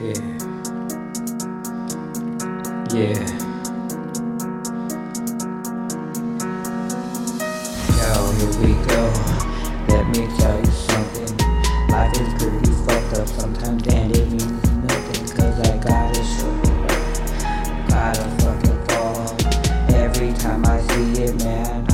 Yeah. Yeah. Yo, here we go. Let me tell you something. Life is pretty fucked up sometimes, and it means nothing. Cause I gotta. Gotta fucking. Every time I see it, man,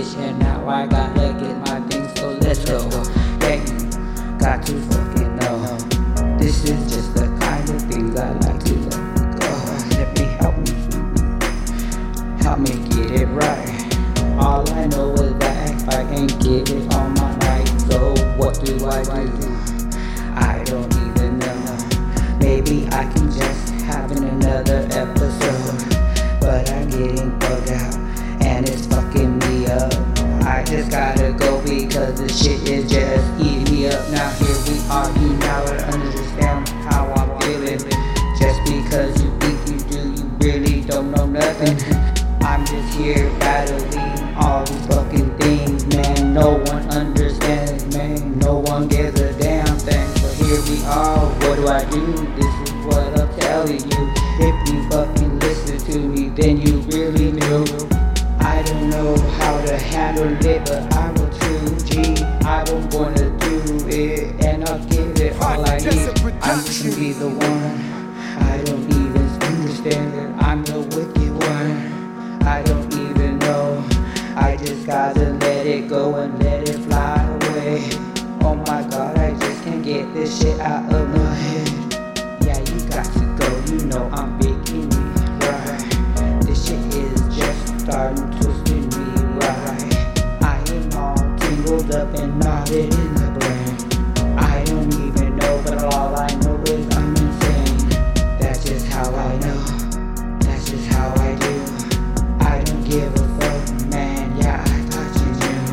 bitch, and now I gotta get my things. So let's go. You got to fucking know. This is just the kind of things I like to let go. Let me help me help me get it right. All I know is that if I can't get it on my night, so what do I do? I don't even know. Maybe I can just have another episode, go because this shit is just eating me up. Now here we are, you now understand how I'm feeling. Just because you think you do, you really don't know nothing. I'm just here battling all these fucking things, man. No one understands, man. No one gives a damn thing. So here we are. What do I do? This is what I'm telling you. If you fucking listen to me, then you really know. I don't know how to handle it, but I will too. G, I'm gonna do it, and I'll give it all I need. I'm just gonna be the one. I don't even understand that I'm the wicked one. I don't even know. I just gotta let it go and let it fly away. Oh my god, I just can't get this shit out of tingled up and knotted in the brain. I don't even know, but all I know is I'm insane. That's just how I know. That's just how I do. I don't give a fuck, man. Yeah, I thought you knew.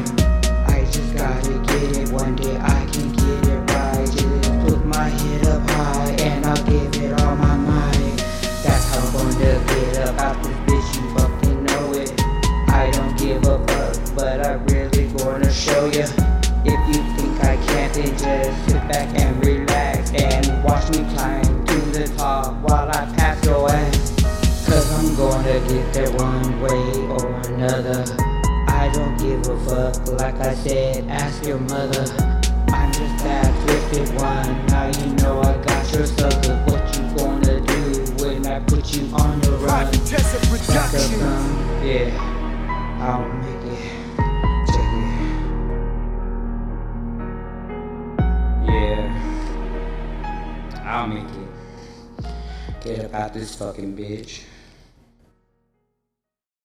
I just gotta get it one day. I can get it right. Just put my head up high and I'll give it all my might. That's how I'm gonna get up out this bitch. You fucking know it. I don't give a fuck, but I really just sit back and relax and watch me climb to the top while I pass your ass. Cause I'm gonna get there one way or another. I don't give a fuck, like I said, ask your mother. I'm just that twisted one. Now you know I got your sucker. What you gonna do when I put you on the run? Back up, um, yeah, I'll make it. I'll make it. Get up out this fucking bitch.